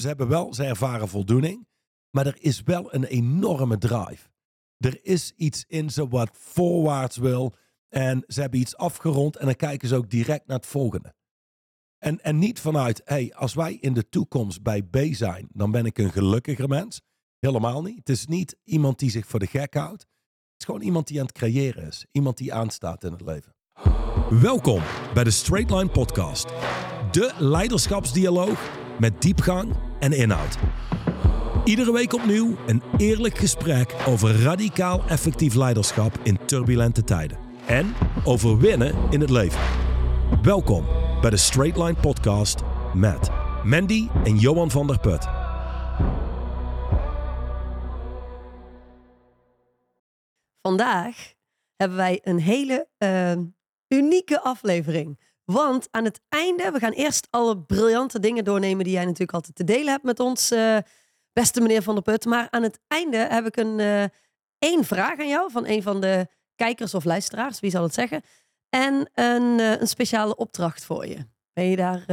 ze hebben wel, ze ervaren voldoening. Maar er is wel een enorme drive. Er is iets in ze wat voorwaarts wil. En ze hebben iets afgerond en dan kijken ze ook direct naar het volgende. En, en niet vanuit, hey, als wij in de toekomst bij B zijn, dan ben ik een gelukkiger mens. Helemaal niet. Het is niet iemand die zich voor de gek houdt. Het is gewoon iemand die aan het creëren is. Iemand die aanstaat in het leven. Welkom bij de Straight Line Podcast. De leiderschapsdialoog met diepgang en inhoud. Iedere week opnieuw een eerlijk gesprek over radicaal effectief leiderschap in turbulente tijden. En over winnen in het leven. Welkom bij de Straight Line Podcast met Mandy en Johan van der Put. Vandaag hebben wij een hele eh, unieke aflevering. Want aan het einde, we gaan eerst alle briljante dingen doornemen die jij natuurlijk altijd te delen hebt met ons, eh, beste meneer Van der Put. Maar aan het einde heb ik een eh, één vraag aan jou van een van de kijkers of luisteraars, wie zal het zeggen. En een, eh, een speciale opdracht voor je. Ben je daar,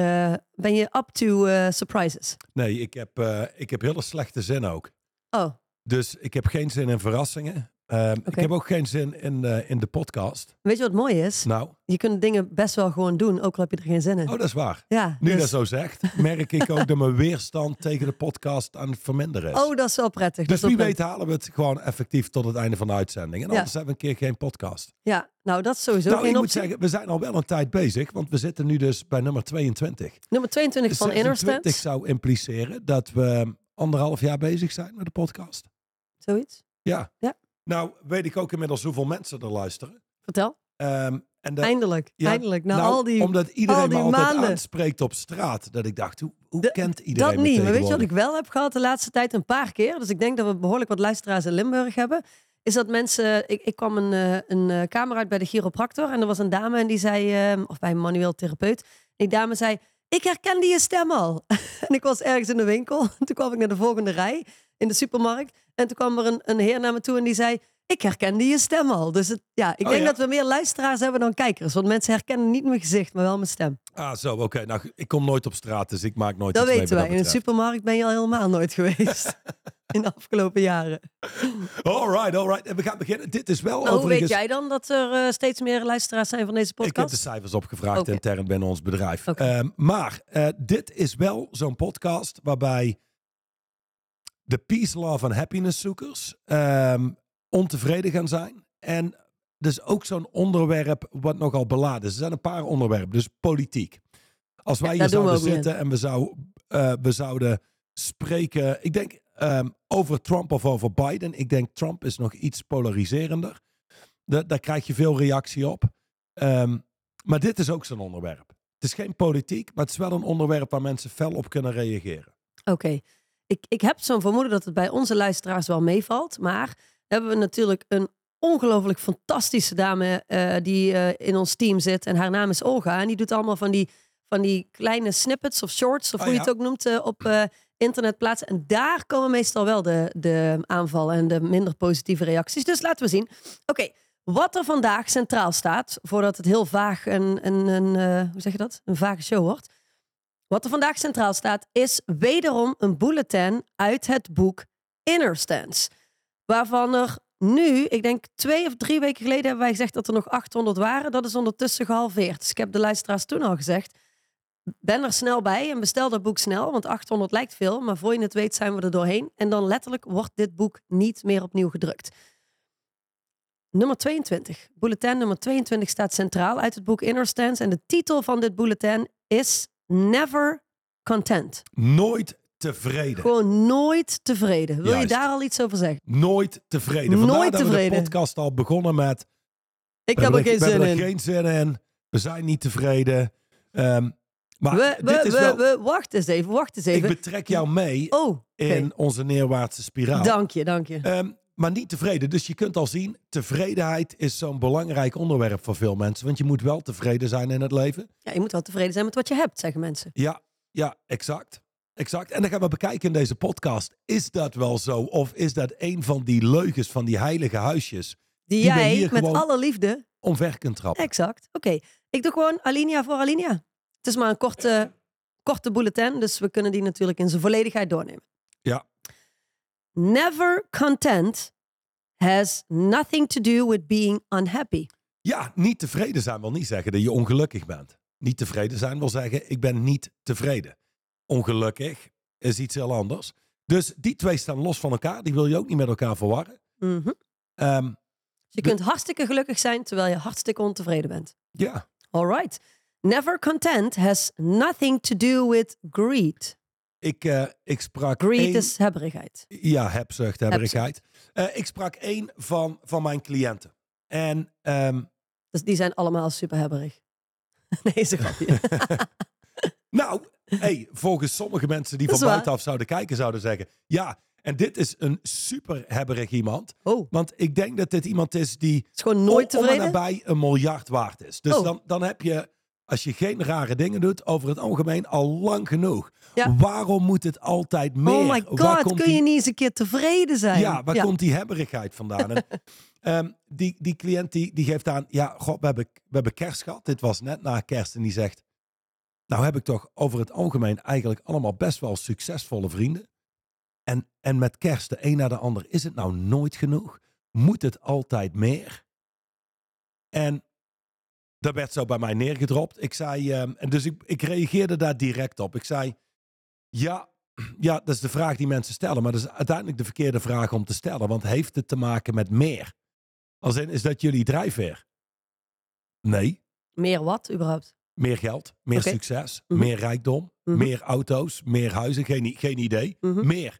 ben je up to surprises? Nee, ik heb, ik heb hele slechte zin ook. Oh, Dus ik heb geen zin in verrassingen. Ehm, Ik heb ook geen zin in, eh, in de podcast. weet je wat mooi is? Nou, Je kunt dingen best wel gewoon doen, ook al heb je er geen zin in. oh, dat is waar. ja, Nu dus- dat zo zegt, merk ik ook dat mijn weerstand tegen de podcast aan het verminderen is. Oh, dat is wel prettig. dus wie weet halen we het gewoon effectief tot het einde van de uitzending. En Ja. anders hebben we een keer geen podcast. Ja, nou dat is sowieso nou, geen ik moet zeggen, we zijn al wel een tijd bezig. Want we zitten nu dus bij nummer 22. Nummer 22 Dus van Inner 26 Stance. zou impliceren dat we anderhalf jaar bezig zijn met de podcast. Zoiets. Ja. Ja. Nou, weet ik ook inmiddels hoeveel mensen er luisteren. Vertel. Ehm, en dat, eindelijk, ja, eindelijk. Na nou, al die... omdat iedereen al me die altijd maanden. aanspreekt op straat. Dat ik dacht, hoe, hoe De- kent iedereen Dat me niet, maar weet je wat ik wel heb gehad de laatste tijd een paar keer? Dus ik denk dat we behoorlijk wat luisteraars in Limburg hebben. Is dat mensen... Ik, ik kwam een, eh, een eh, kamer uit bij de chiropractor. En er was een dame en die zei... eh, of bij een manueel therapeut. Die dame zei... Ik herkende je stem al. en ik was ergens in de winkel. Toen kwam ik naar de volgende rij in de supermarkt. En toen kwam er een, een heer naar me toe en die zei... Ik herkende je stem al. Dus het, ja, ik Oh, denk ja. dat we meer luisteraars hebben dan kijkers. Want mensen herkennen niet mijn gezicht, maar wel mijn stem. Ah, zo, oké. Nou, ik kom nooit op straat, dus ik maak nooit Dat iets weten wij. In de supermarkt ben je al helemaal nooit geweest. In de afgelopen jaren. Alright, alright. En we gaan beginnen. Dit is wel Nou, hoe weet jij dan dat er eh, steeds meer luisteraars zijn van deze Ik heb podcast? de cijfers opgevraagd intern binnen ons bedrijf. Ehm, maar eh, dit is wel zo'n podcast waarbij de peace, love en happiness zoekers ehm, ontevreden gaan zijn. En dus ook zo'n onderwerp wat nogal beladen is. Er zijn een paar onderwerpen, dus politiek. Als wij Ja, hier zouden zitten en we, zou, eh, we zouden spreken, ik denk ehm, over Trump of over Biden. Ik denk Trump is nog iets polariserender. Da- daar krijg je veel reactie op. Ehm, maar dit is ook zo'n onderwerp. Het is geen politiek, maar het is wel een onderwerp waar mensen fel op kunnen reageren. Oké. Ik, ik heb zo'n vermoeden dat het bij onze luisteraars wel meevalt. Maar hebben we natuurlijk een ongelooflijk fantastische dame eh, die eh, in ons team zit. En haar naam is Olga. En die doet allemaal van die, van die kleine snippets of shorts, of Oh hoe je het ook noemt, eh, op internet plaatsen. En daar komen meestal wel de, de aanvallen en de minder positieve reacties. Dus laten we zien. Oké, wat er vandaag centraal staat, voordat het heel vaag en, en, en eh, hoe zeg je dat? Een vage show wordt. Wat er vandaag centraal staat, is wederom een bulletin uit het boek Inner Stance. Waarvan er nu, ik denk twee of drie weken geleden hebben wij gezegd dat er nog 800 waren. Dat is ondertussen gehalveerd. Dus ik heb de luisteraars toen al gezegd, ben er snel bij en bestel dat boek snel. Want 800 lijkt veel, maar voor je het weet zijn we er doorheen. En dan letterlijk wordt dit boek niet meer opnieuw gedrukt. Nummer 22. Bulletin nummer 22 staat centraal uit het boek Inner Stance. En de titel van dit bulletin is Never Content. Nooit tevreden. Gewoon nooit tevreden. Wil Juist. je daar al iets over zeggen? Nooit tevreden. Vandaar Nooit dat we de tevreden. podcast al begonnen met... Ik heb er geen we hebben zin er in. geen zin in. We zijn niet tevreden. Ehm, maar We, dit we, is we, wel... we- wacht eens even, wacht eens ik even. betrek jou mee Oh, in onze neerwaartse spiraal. dank je, dank je. Ehm, maar niet tevreden. Dus je kunt al zien, tevredenheid is zo'n belangrijk onderwerp voor veel mensen. Want je moet wel tevreden zijn in het leven. Ja, je moet wel tevreden zijn met wat je hebt, zeggen mensen. Ja, ja, exact. Exact. En dan gaan we bekijken in deze podcast. Is dat wel zo? Of is dat een van die leugens van die heilige huisjes Die, jij met alle liefde... omver kunt trappen? Exact, oké. Ik doe gewoon alinea voor alinea. Het is maar een korte, korte bulletin, dus we kunnen die natuurlijk in zijn volledigheid doornemen. Never content has nothing to do with being unhappy. Ja, niet tevreden zijn wil niet zeggen dat je ongelukkig bent. Niet tevreden zijn wil zeggen, ik ben niet tevreden. Ongelukkig is iets heel anders. Dus die twee staan los van elkaar. Die wil je ook niet met elkaar verwarren. Mhm. Ehm, Je kunt hartstikke gelukkig zijn terwijl je hartstikke ontevreden bent. ja, All right. Never content has nothing to do with greed. Ik, eh, ik sprak Greed één- is hebberigheid. Ja, hebzucht, hebberigheid. Eh, ik sprak één van, van mijn cliënten. En ehm, Dus die zijn allemaal super hebberig. nee, een grapje. nou, hey, volgens sommige mensen die van buitenaf zouden kijken, zouden zeggen... Ja, en dit is een super hebberig iemand. Oh, Want ik denk dat dit iemand is die is gewoon nooit om en tevreden? nabij een miljard waard is. Dus Oh. dan, dan heb je, als je geen rare dingen doet, over het algemeen al lang genoeg. Ja. Waarom moet het altijd meer? Oh my god, kun die- je niet eens een keer tevreden zijn? Ja, waar komt die hebberigheid vandaan? En, ehm, die, die cliënt die, die geeft aan, ja, god, we hebben, we hebben kerst gehad. Dit was net na kerst. En die zegt, nou heb ik toch over het algemeen eigenlijk allemaal best wel succesvolle vrienden. En, en met kerst, de een na de ander, is het nou nooit genoeg? Moet het altijd meer? En dat werd zo bij mij neergedropt. Ik zei, ehm, en dus ik, ik reageerde daar direct op. Ik zei, ja, ja, dat is de vraag die mensen stellen. Maar dat is uiteindelijk de verkeerde vraag om te stellen. Want heeft het te maken met meer? Als in, is dat jullie drijfveer? Nee. Meer wat, überhaupt? Meer geld, meer succes, Mhm. meer rijkdom, Mhm. meer auto's, meer huizen. Geen, geen idee. Mhm. Meer.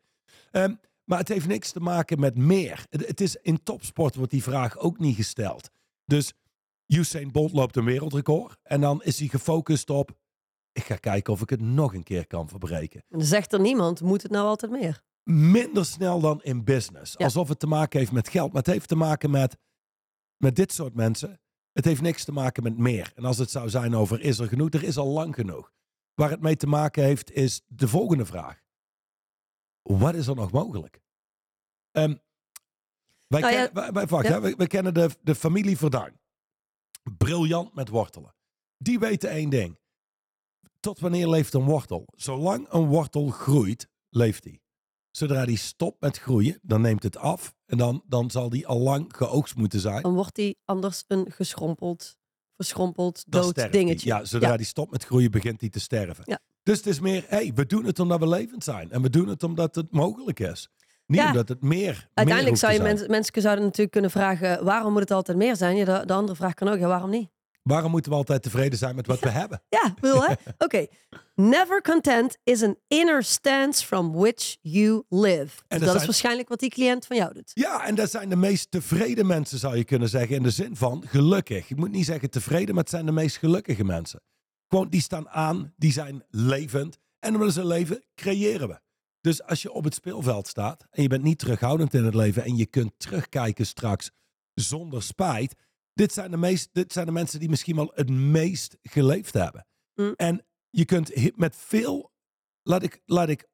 Ehm, maar het heeft niks te maken met meer. Het, het is, in topsport wordt die vraag ook niet gesteld. Dus Usain Bolt loopt een wereldrecord. En dan is hij gefocust op... Ik ga kijken of ik het nog een keer kan verbreken. En dan zegt er niemand, moet het nou altijd meer? minder snel dan in business. Ja. Alsof het te maken heeft met geld. Maar het heeft te maken met, met dit soort mensen. Het heeft niks te maken met meer. En als het zou zijn over is er genoeg, er is al lang genoeg. Waar het mee te maken heeft is de volgende vraag. Wat is er nog mogelijk? Wij, Nou ja, kennen, wij, wij- wacht, ja. hè, wij, wij kennen de, de familie Verduin. Briljant met wortelen. Die weten één ding. Tot wanneer leeft een wortel? Zolang een wortel groeit, leeft die. Zodra die stopt met groeien, dan neemt het af. En dan, dan zal die al lang geoogst moeten zijn. Dan wordt die anders een geschrompeld, verschrompeld, Dan dood sterft die. dingetje. Ja, zodra Ja. die stopt met groeien, begint die te sterven. Ja. Dus het is meer, hey, we doen het omdat we levend zijn. En we doen het omdat het mogelijk is. Niet Ja. omdat het meer meer Uiteindelijk hoeft zou je mensen, mensen zouden natuurlijk kunnen vragen, waarom moet het altijd meer zijn? Ja, de, de andere vraag kan ook, ja, waarom niet? Waarom moeten we altijd tevreden zijn met wat we hebben? Ja, wil hè? Oké. Never content is an inner stance from which you live. Dus dat dat is waarschijnlijk wat die cliënt van jou doet. Ja, en dat zijn de meest tevreden mensen, zou je kunnen zeggen. In de zin van gelukkig. Ik moet niet zeggen tevreden, maar het zijn de meest gelukkige mensen. Gewoon, die staan aan, die zijn levend. En omdat ze leven, creëren we. Dus als je op het speelveld staat en je bent niet terughoudend in het leven en je kunt terugkijken straks zonder spijt. Dit zijn de, meest, dit zijn de mensen die misschien wel het meest geleefd hebben. Mm. En je kunt met veel, laat ik, laat ik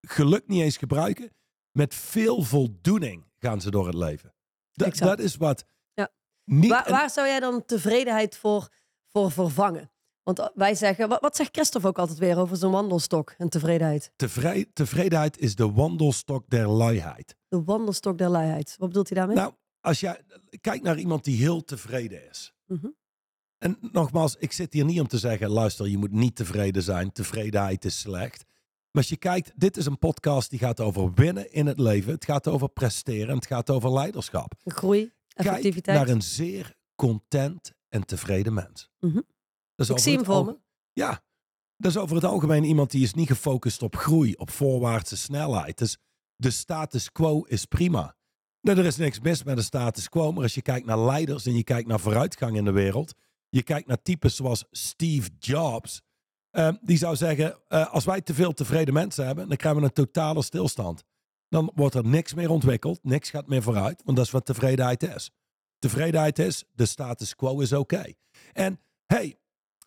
geluk niet eens gebruiken, met veel voldoening gaan ze door het leven. Da- Exact. dat is wat. Ja. Niet, Waar, waar zou jij dan tevredenheid voor, voor vervangen? Want wij zeggen, wat, wat zegt Christophe ook altijd weer over zijn wandelstok en tevredenheid? tevre- tevredenheid is de wandelstok der luiheid. De wandelstok der luiheid. Wat bedoelt hij daarmee? Nou, als jij kijkt naar iemand die heel tevreden is. Mhm. En nogmaals, ik zit hier niet om te zeggen, luister, je moet niet tevreden zijn. Tevredenheid is slecht. Maar als je kijkt, dit is een podcast die gaat over winnen in het leven. Het gaat over presteren. Het gaat over leiderschap. Groei, Kijk effectiviteit. naar een zeer content en tevreden mens. Mhm. Dat is Ik zie hem voor me. Ja, dat is over het algemeen iemand die is niet gefocust op groei, op voorwaartse snelheid. Dus de status quo is prima. Nou, er is niks mis met de status quo, maar als je kijkt naar leiders en je kijkt naar vooruitgang in de wereld, je kijkt naar types zoals Steve Jobs, eh, die zou zeggen, eh, als wij te veel tevreden mensen hebben, dan krijgen we een totale stilstand. Dan wordt er niks meer ontwikkeld, niks gaat meer vooruit, want dat is wat tevredenheid is. Tevredenheid is, de status quo is oké. En hey,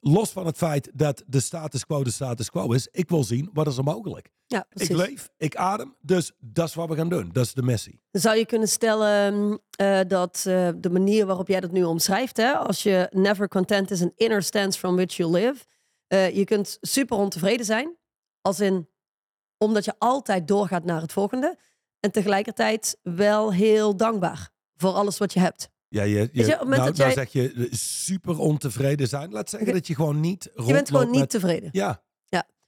los van het feit dat de status quo de status quo is, ik wil zien wat is er mogelijk. Ja, precies. Ik leef, ik adem, dus dat is wat we gaan doen. Dat is de missie. Zou je kunnen stellen eh, dat eh, de manier waarop jij dat nu omschrijft, hè, als je never content is an inner stance from which you live, Eh, je kunt super ontevreden zijn. Als in, omdat je altijd doorgaat naar het volgende. En tegelijkertijd wel heel dankbaar voor alles wat je hebt. Ja, je, je, nou, nou jij- zeg je eh, super ontevreden zijn. Laat zeggen dat je gewoon niet Je bent gewoon niet met- tevreden. Ja,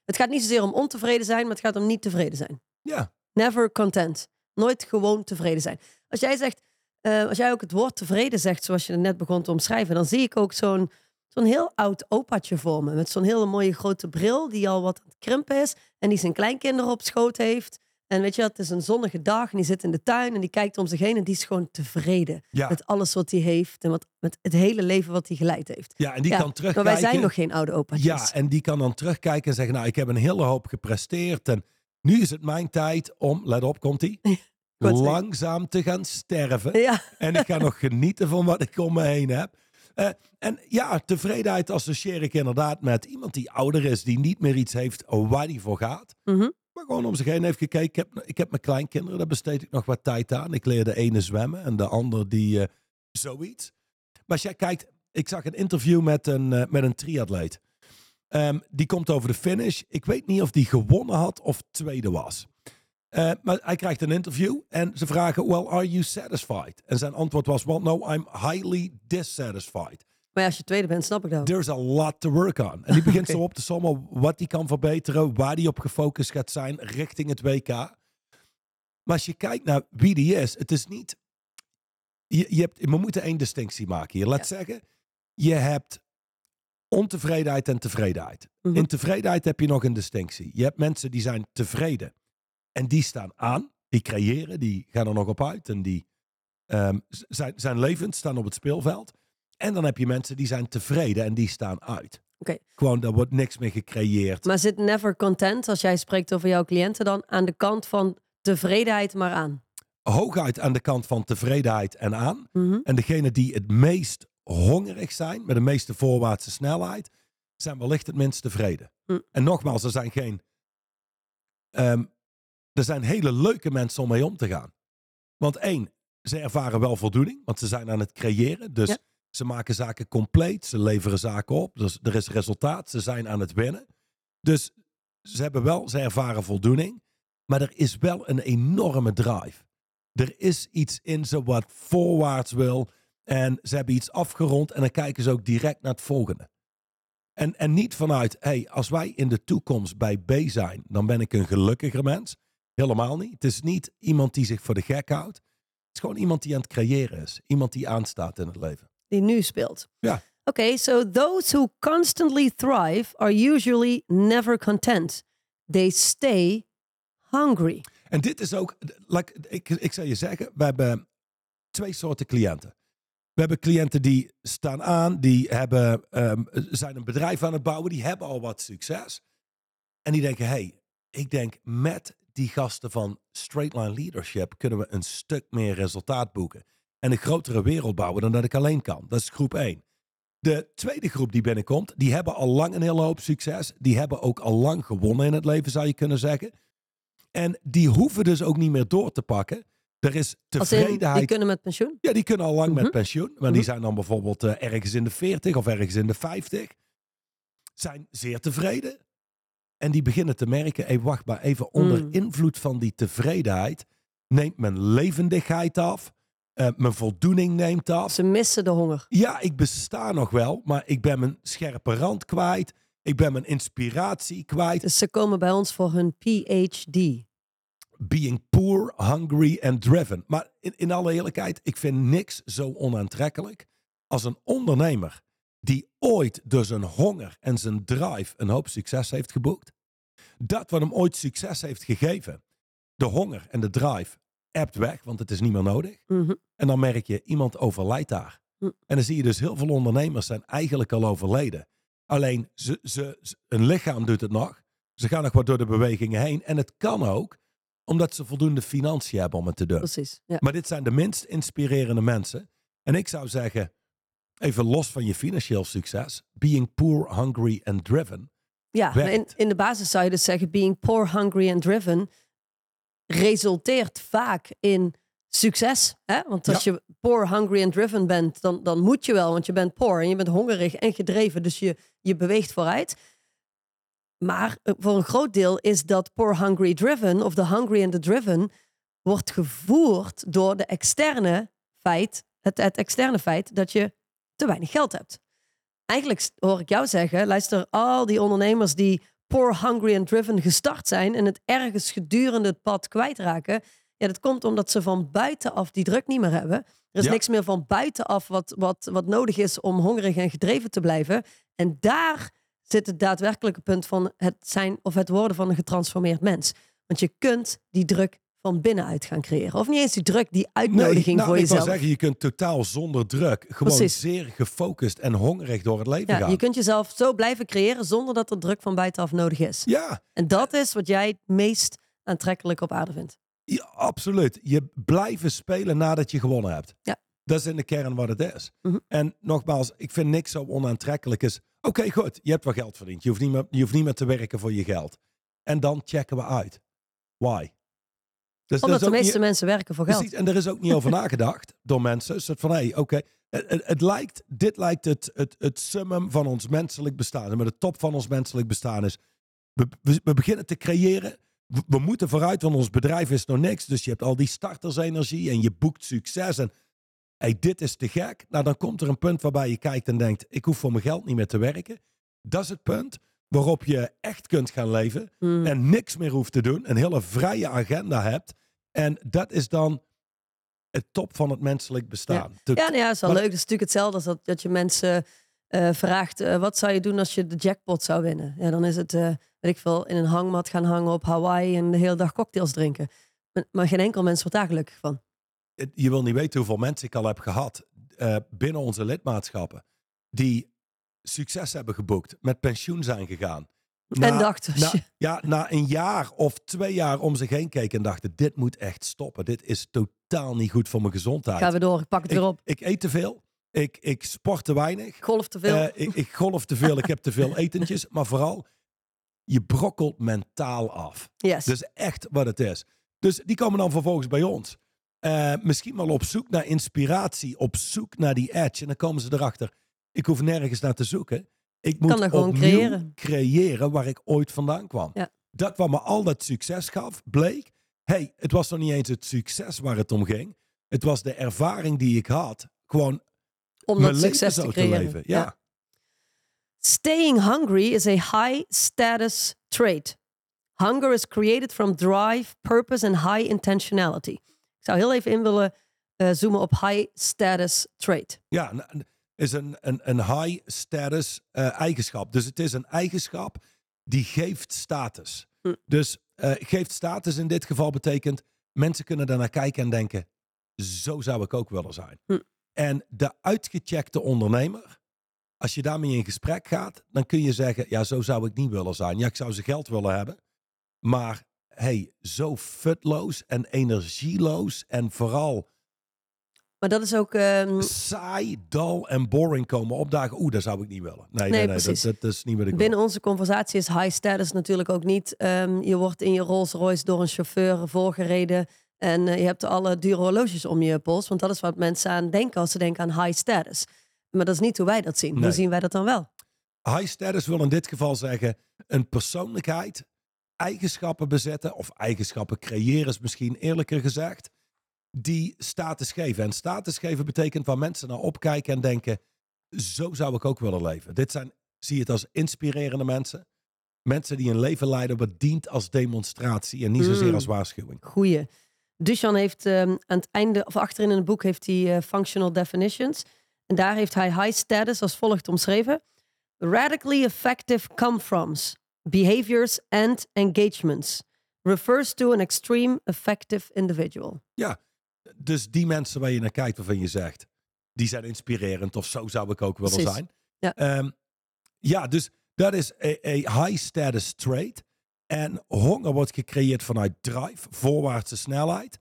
Het gaat niet zozeer om ontevreden zijn, maar het gaat om niet tevreden zijn. ja. Never content. Nooit gewoon tevreden zijn. Als jij zegt, eh, als jij ook het woord tevreden zegt, zoals je het net begon te omschrijven, dan zie ik ook zo'n zo'n heel oud opaatje voor me. Met zo'n hele mooie grote bril die al wat aan het krimpen is. En die zijn kleinkinderen op schoot heeft. En weet je, het is een zonnige dag en die zit in de tuin en die kijkt om zich heen en die is gewoon tevreden Ja. met alles wat hij heeft en wat, met het hele leven wat hij geleid heeft. ja, en die Ja, kan Maar terugkijken. wij zijn nog geen oude opaatjes. Ja, en die kan dan terugkijken en zeggen, nou, ik heb een hele hoop gepresteerd en nu is het mijn tijd om, let op, komt ie, langzaam te gaan sterven. ja. En ik ga nog genieten van wat ik om me heen heb. Eh, en ja, tevredenheid associeer ik inderdaad met iemand die ouder is, die niet meer iets heeft waar hij voor gaat. Mhm. Maar gewoon om zich heen heeft gekeken. Ik heb, ik heb mijn kleinkinderen, daar besteed ik nog wat tijd aan. Ik leer de ene zwemmen en de ander die eh, zoiets. Maar als jij kijkt, ik zag een interview met een, eh, met een triatleet. Ehm, die komt over de finish. Ik weet niet of die gewonnen had of tweede was. Eh, maar hij krijgt een interview en ze vragen, well, are you satisfied? En zijn antwoord was, well, no, I'm highly dissatisfied. Maar ja, als je tweede bent, snap ik dat. There's a lot to work on. En die begint zo op te sommen wat hij kan verbeteren, waar hij op gefocust gaat zijn richting het WK. Maar als je kijkt naar wie die is, het is niet. Je, je hebt, we moeten één distinctie maken hier. Laat zeggen, je hebt ontevredenheid en tevredenheid. Mhm. In tevredenheid heb je nog een distinctie. Je hebt mensen die zijn tevreden en die staan aan, die creëren, die gaan er nog op uit en die ehm, zijn, zijn levend, staan op het speelveld. En dan heb je mensen die zijn tevreden en die staan uit. Oké. Gewoon, daar wordt niks meer gecreëerd. Maar zit never content, als jij spreekt over jouw cliënten, dan aan de kant van tevredenheid maar aan? Hooguit aan de kant van tevredenheid en aan. Mhm. En degene die het meest hongerig zijn, met de meeste voorwaartse snelheid, zijn wellicht het minst tevreden. Hm. En nogmaals, er zijn geen. ehm, er zijn hele leuke mensen om mee om te gaan. Want één, ze ervaren wel voldoening, want ze zijn aan het creëren. Dus Ja. Ze maken zaken compleet, ze leveren zaken op. Dus er is resultaat, ze zijn aan het winnen. Dus ze hebben wel, ze ervaren voldoening. Maar er is wel een enorme drive. Er is iets in ze wat voorwaarts wil. En ze hebben iets afgerond en dan kijken ze ook direct naar het volgende. En, en niet vanuit, hey, als wij in de toekomst bij B zijn, dan ben ik een gelukkiger mens. Helemaal niet. Het is niet iemand die zich voor de gek houdt. Het is gewoon iemand die aan het creëren is. Iemand die aanstaat in het leven. Die nu speelt. Ja. Oké, so those who constantly thrive are usually never content. They stay hungry. En dit is ook, like, ik, ik zal je zeggen, we hebben twee soorten cliënten. We hebben cliënten die staan aan, die hebben, ehm, zijn een bedrijf aan het bouwen, die hebben al wat succes. En die denken, hey, ik denk met die gasten van Straight Line Leadership kunnen we een stuk meer resultaat boeken. En een grotere wereld bouwen dan dat ik alleen kan. Dat is groep één. De tweede groep die binnenkomt, die hebben al lang een hele hoop succes. Die hebben ook al lang gewonnen in het leven, zou je kunnen zeggen. En die hoeven dus ook niet meer door te pakken. Er is in, die tevredenheid. kunnen met pensioen. Ja, die kunnen al lang Mhm. met pensioen. Maar Mhm. die zijn dan bijvoorbeeld eh, ergens in de 40 of ergens in de 50. Zijn zeer tevreden. En die beginnen te merken, hey, wacht maar even, onder Mm. invloed van die tevredenheid neemt mijn levendigheid af. Eh, mijn voldoening neemt af. Ze missen de honger. Ja, ik besta nog wel, maar ik ben mijn scherpe rand kwijt. Ik ben mijn inspiratie kwijt. Dus ze komen bij ons voor hun PhD. being poor, hungry and driven. Maar in, in alle eerlijkheid, ik vind niks zo onaantrekkelijk als een ondernemer die ooit door zijn honger en zijn drive een hoop succes heeft geboekt. Dat wat hem ooit succes heeft gegeven, de honger en de drive, ebt weg, want het is niet meer nodig. Mhm. En dan merk je, iemand overlijdt daar. Hm. En dan zie je dus heel veel ondernemers zijn eigenlijk al overleden. Alleen, ze, ze, ze- hun lichaam doet het nog. Ze gaan nog wat door de bewegingen heen. En het kan ook, omdat ze voldoende financiën hebben om het te doen. Precies. Ja. Maar dit zijn de minst inspirerende mensen. En ik zou zeggen, even los van je financieel succes, being poor, hungry and driven. Ja, in, in de basis zou je dus zeggen, being poor, hungry and driven resulteert vaak in succes. Hè? Want als je poor, hungry and driven bent, dan, dan moet je wel, want je bent poor en je bent hongerig en gedreven, dus je, je beweegt vooruit. Maar eh, voor een groot deel is dat poor hungry driven of de hungry and the driven wordt gevoerd door de externe feit, het, het externe feit dat je te weinig geld hebt. Eigenlijk hoor ik jou zeggen, luister, al die ondernemers die poor hungry and driven gestart zijn en het ergens gedurende het pad kwijtraken, ja, dat komt omdat ze van buitenaf die druk niet meer hebben. Er is Ja. niks meer van buitenaf wat, wat, wat nodig is om hongerig en gedreven te blijven. En daar zit het daadwerkelijke punt van het zijn of het worden van een getransformeerd mens. Want je kunt die druk van binnenuit gaan creëren. Of niet eens die druk, die uitnodiging nee, nou, voor ik jezelf. wil zeggen, je kunt totaal zonder druk gewoon Precies. zeer gefocust en hongerig door het leven ja, gaan. je kunt jezelf zo blijven creëren zonder dat er druk van buitenaf nodig is. Ja, En dat is wat jij het meest aantrekkelijk op aarde vindt. ja, absoluut. Je blijven spelen nadat je gewonnen hebt. Ja. Dat is in de kern wat het is. Mhm. En nogmaals, ik vind niks zo onaantrekkelijk is. Oké, goed, je hebt wel geld verdiend. Je hoeft, niet meer, je hoeft niet meer te werken voor je geld. En dan checken we uit. Why? Dus dat Omdat de meeste niet- mensen werken voor geld. Precies, en er is ook niet over nagedacht door mensen. Soort van, hé, hey, oké, het, het- het lijkt, dit lijkt het, het, het summum van ons menselijk bestaan. En met de top van ons menselijk bestaan is, we, we, we beginnen te creëren. We, we moeten vooruit, want ons bedrijf is nog niks. Dus je hebt al die startersenergie en je boekt succes. En hey, dit is te gek. Nou, dan komt er een punt waarbij je kijkt en denkt, ik hoef voor mijn geld niet meer te werken. Dat is het punt waarop je echt kunt gaan leven Hmm. en niks meer hoeft te doen. Een hele vrije agenda hebt. En dat is dan het top van het menselijk bestaan. Tot- Ja, nou ja, is wel Maar- leuk. Dat is natuurlijk hetzelfde als dat, dat je mensen eh, vraagt... eh, wat zou je doen als je de jackpot zou winnen? Ja, dan is het, eh, weet ik veel, in een hangmat gaan hangen op Hawaii... en de hele dag cocktails drinken. Maar, maar geen enkel mens wordt daar gelukkig van. je wil niet weten hoeveel mensen ik al heb gehad eh, binnen onze lidmaatschappen. Die succes hebben geboekt, met pensioen zijn gegaan. Na- en dacht, als na, je- ja, na een jaar of twee jaar om zich heen keken en dachten, dit moet echt stoppen. Dit is totaal niet goed voor mijn gezondheid. gaan we door, ik pak het weer op. ik, eet te veel. Ik, ik sport te weinig. Golf te veel. Eh, ik, ik golf te veel, ik heb te veel etentjes. Maar vooral, je brokkelt mentaal af. yes. Dat is echt wat het is. Dus die komen dan vervolgens bij ons. Eh, misschien wel op zoek naar inspiratie, op zoek naar die edge. En dan komen ze erachter, ik hoef nergens naar te zoeken. Ik moet dat gewoon creëren. creëren waar ik ooit vandaan kwam. Ja. Dat wat me al dat succes gaf, bleek... hey, het was nog niet eens het succes waar het om ging. Het was de ervaring die ik had. Gewoon om mijn succes zo te te leven. Ja. Staying hungry is a high status trait. Hunger is created from drive, purpose and high intentionality. Ik zou heel even in willen eh, zoomen op high status trait. Ja, een- is een, een, een high status eh, eigenschap. Dus het is een eigenschap die geeft status. Hm. Dus eh, geeft status in dit geval betekent mensen kunnen daarnaar kijken en denken: zo zou ik ook willen zijn. Hm. En de uitgecheckte ondernemer, als je daarmee in gesprek gaat, dan kun je zeggen: ja, zo zou ik niet willen zijn. Ja, ik zou ze geld willen hebben, maar hey, zo futloos en energieloos en vooral Maar dat is ook... ehm, saai, dal en boring komen opdagen. Oeh, dat zou ik niet willen. Nee, nee, nee, dat, dat, is niet wat ik binnen wil. onze conversatie is high status natuurlijk ook niet... ehm, je wordt in je Rolls Royce door een chauffeur voorgereden... en eh, je hebt alle dure horloges om je pols. Want dat is wat mensen aan denken als ze denken aan high status. Maar dat is niet hoe wij dat zien. Hoe zien wij dat dan wel? High status wil in dit geval zeggen een persoonlijkheid, eigenschappen bezetten of eigenschappen creëren is misschien eerlijker gezegd, die status geven. En status geven betekent waar mensen naar opkijken en denken, zo zou ik ook willen leven. Dit zijn, zie je het als inspirerende mensen. Mensen die een leven leiden wat dient als demonstratie en niet zozeer Mm. als waarschuwing. Goeie. Duchan heeft ehm, aan het einde, of achterin in het boek, heeft hij eh, functional definitions. En daar heeft hij high status als volgt omschreven. Radically effective come-froms, behaviors and engagements. Refers to an extreme effective individual. Ja, dus die mensen waar je naar kijkt waarvan je zegt, die zijn inspirerend of zo zou ik ook willen Precies. zijn. Ja. Ehm, ja, dus dat is a high status trait. En honger wordt gecreëerd vanuit drive, voorwaartse snelheid.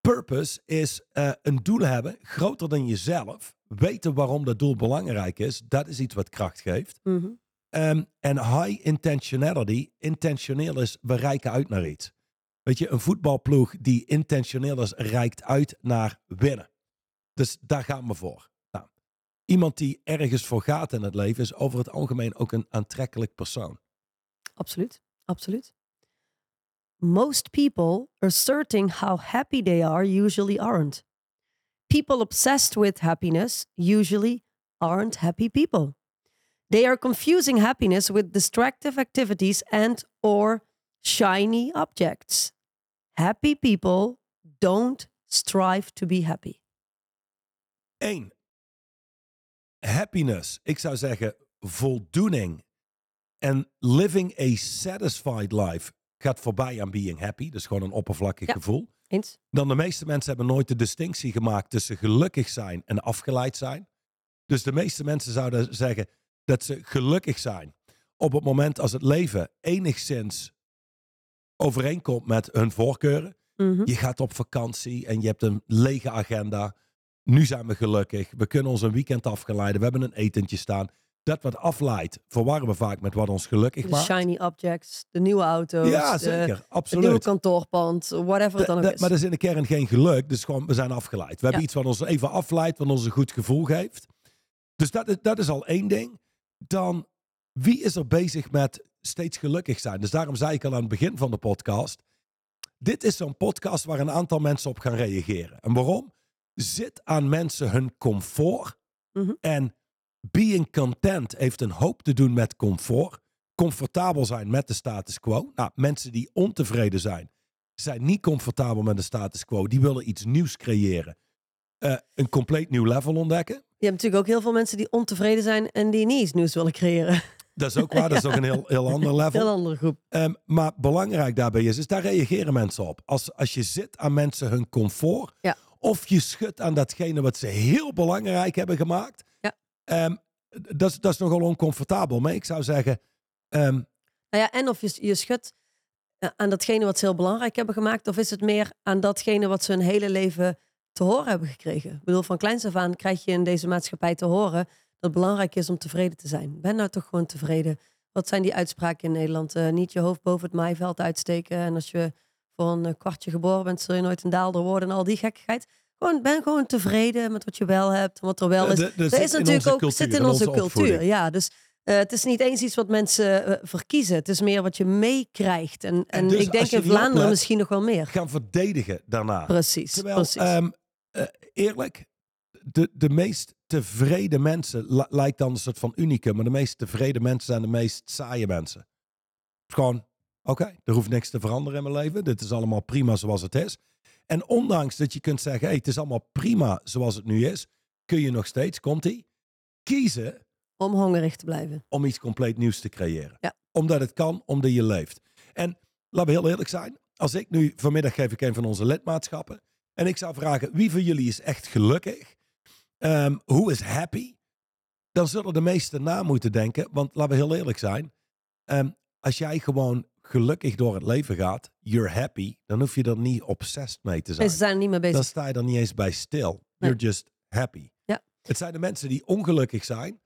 Purpose is eh, een doel hebben groter dan jezelf. Weten waarom dat doel belangrijk is, dat is iets wat kracht geeft. Mhm. Ehm, en high intentionality, intentioneel is, we reiken uit naar iets. Weet je, een voetbalploeg die intentioneel is, reikt uit naar winnen. Dus daar gaan we voor. Nou, iemand die ergens voor gaat in het leven is over het algemeen ook een aantrekkelijk persoon. Absoluut, absoluut. Most people asserting how happy they are usually aren't. People obsessed with happiness usually aren't happy people. They are confusing happiness with distractive activities and or shiny objects. Happy people don't strive to be happy. Eén. Happiness. Ik zou zeggen voldoening. En living a satisfied life gaat voorbij aan being happy. Dus gewoon een oppervlakkig Ja. gevoel. Eens? Dan de meeste mensen hebben nooit de distinctie gemaakt tussen gelukkig zijn en afgeleid zijn. Dus de meeste mensen zouden zeggen dat ze gelukkig zijn op het moment als het leven enigszins overeenkomt met hun voorkeuren. Mhm. Je gaat op vakantie en je hebt een lege agenda. Nu zijn we gelukkig. We kunnen ons een weekend afgeleiden. We hebben een etentje staan. Dat wat afleidt, verwarren we vaak met wat ons gelukkig De maakt. shiny objects, de nieuwe auto's, ja, de- zeker. het nieuwe Absoluut. kantoorpand, whatever het dan ook is. maar dat is in de kern geen geluk. Dus gewoon, we zijn afgeleid. We hebben iets wat ons even afleidt, wat ons een goed gevoel geeft. Dus dat dat is al één ding. Dan, wie is er bezig met steeds gelukkig zijn? Dus daarom zei ik al aan het begin van de podcast. Dit is zo'n podcast waar een aantal mensen op gaan reageren. En waarom? Zit aan mensen hun comfort. Mhm. En being content heeft een hoop te doen met comfort. Comfortabel zijn met de status quo. Nou, mensen die ontevreden zijn, zijn niet comfortabel met de status quo. Die willen iets nieuws creëren. Eh, een compleet nieuw level ontdekken. Je hebt natuurlijk ook heel veel mensen die ontevreden zijn en die niet iets nieuws willen creëren. Dat is ook waar. Dat is ook een heel, heel ander level. Heel andere groep. Ehm, maar belangrijk daarbij is, is daar reageren mensen op. Als, als je zit aan mensen hun comfort, Ja. of je schudt aan datgene wat ze heel belangrijk hebben gemaakt, Ja. ehm, dat, is- dat is nogal oncomfortabel. Maar ik zou zeggen, ehm, Nou ja, en of je, je schudt eh, aan datgene wat ze heel belangrijk hebben gemaakt, of is het meer aan datgene wat ze hun hele leven te horen hebben gekregen? Ik bedoel, van kleins af aan krijg je in deze maatschappij te horen dat het belangrijk is om tevreden te zijn. Ben nou toch gewoon tevreden. Wat zijn die uitspraken in Nederland? Eh, niet je hoofd boven het maaiveld uitsteken. En als je voor een eh, kwartje geboren bent, zul je nooit een daalder worden en al die gekkigheid. Gewoon, ben gewoon tevreden met wat je wel hebt en wat er wel is. dat- dat Dat zit is natuurlijk ook cultuur, zit in onze, onze cultuur. opvoeding. Ja, dus eh, het is niet eens iets wat mensen verkiezen. Het is meer wat je meekrijgt. En, en, dus ik denk in Vlaanderen misschien nog wel meer. gaan verdedigen daarna. Precies, Terwijl, precies. ehm, eh, eerlijk, de, de meest tevreden mensen li- lijkt dan een soort van unicum, maar de meest tevreden mensen zijn de meest saaie mensen. Gewoon, oké, er hoeft niks te veranderen in mijn leven. Dit is allemaal prima zoals het is. En ondanks dat je kunt zeggen, hey, het is allemaal prima zoals het nu is, kun je nog steeds, komt ie, kiezen om hongerig te blijven. om iets compleet nieuws te creëren. Ja. Omdat het kan, omdat je leeft. En laten we heel eerlijk zijn. Als ik nu, vanmiddag geef ik een van onze lidmaatschappen. En ik zou vragen, wie van jullie is echt gelukkig? Ehm, hoe is happy? Dan zullen de meesten na moeten denken. Want laten we heel eerlijk zijn. ehm, als jij gewoon gelukkig door het leven gaat, you're happy. Dan hoef je er niet obsessed mee te zijn. ze zijn niet mee bezig. Dan sta je er niet eens bij stil. You're just happy. Ja. Het zijn de mensen die ongelukkig zijn,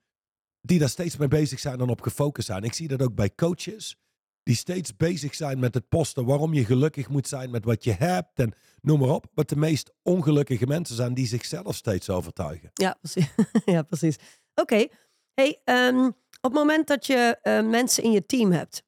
die daar steeds mee bezig zijn en op gefocust zijn. Ik zie dat ook bij coaches, die steeds bezig zijn met het posten waarom je gelukkig moet zijn met wat je hebt en noem maar op. Wat de meest ongelukkige mensen zijn die zichzelf steeds overtuigen. Ja, precies. ja, precies. Oké. Hey, ehm, op het moment dat je eh, mensen in je team hebt,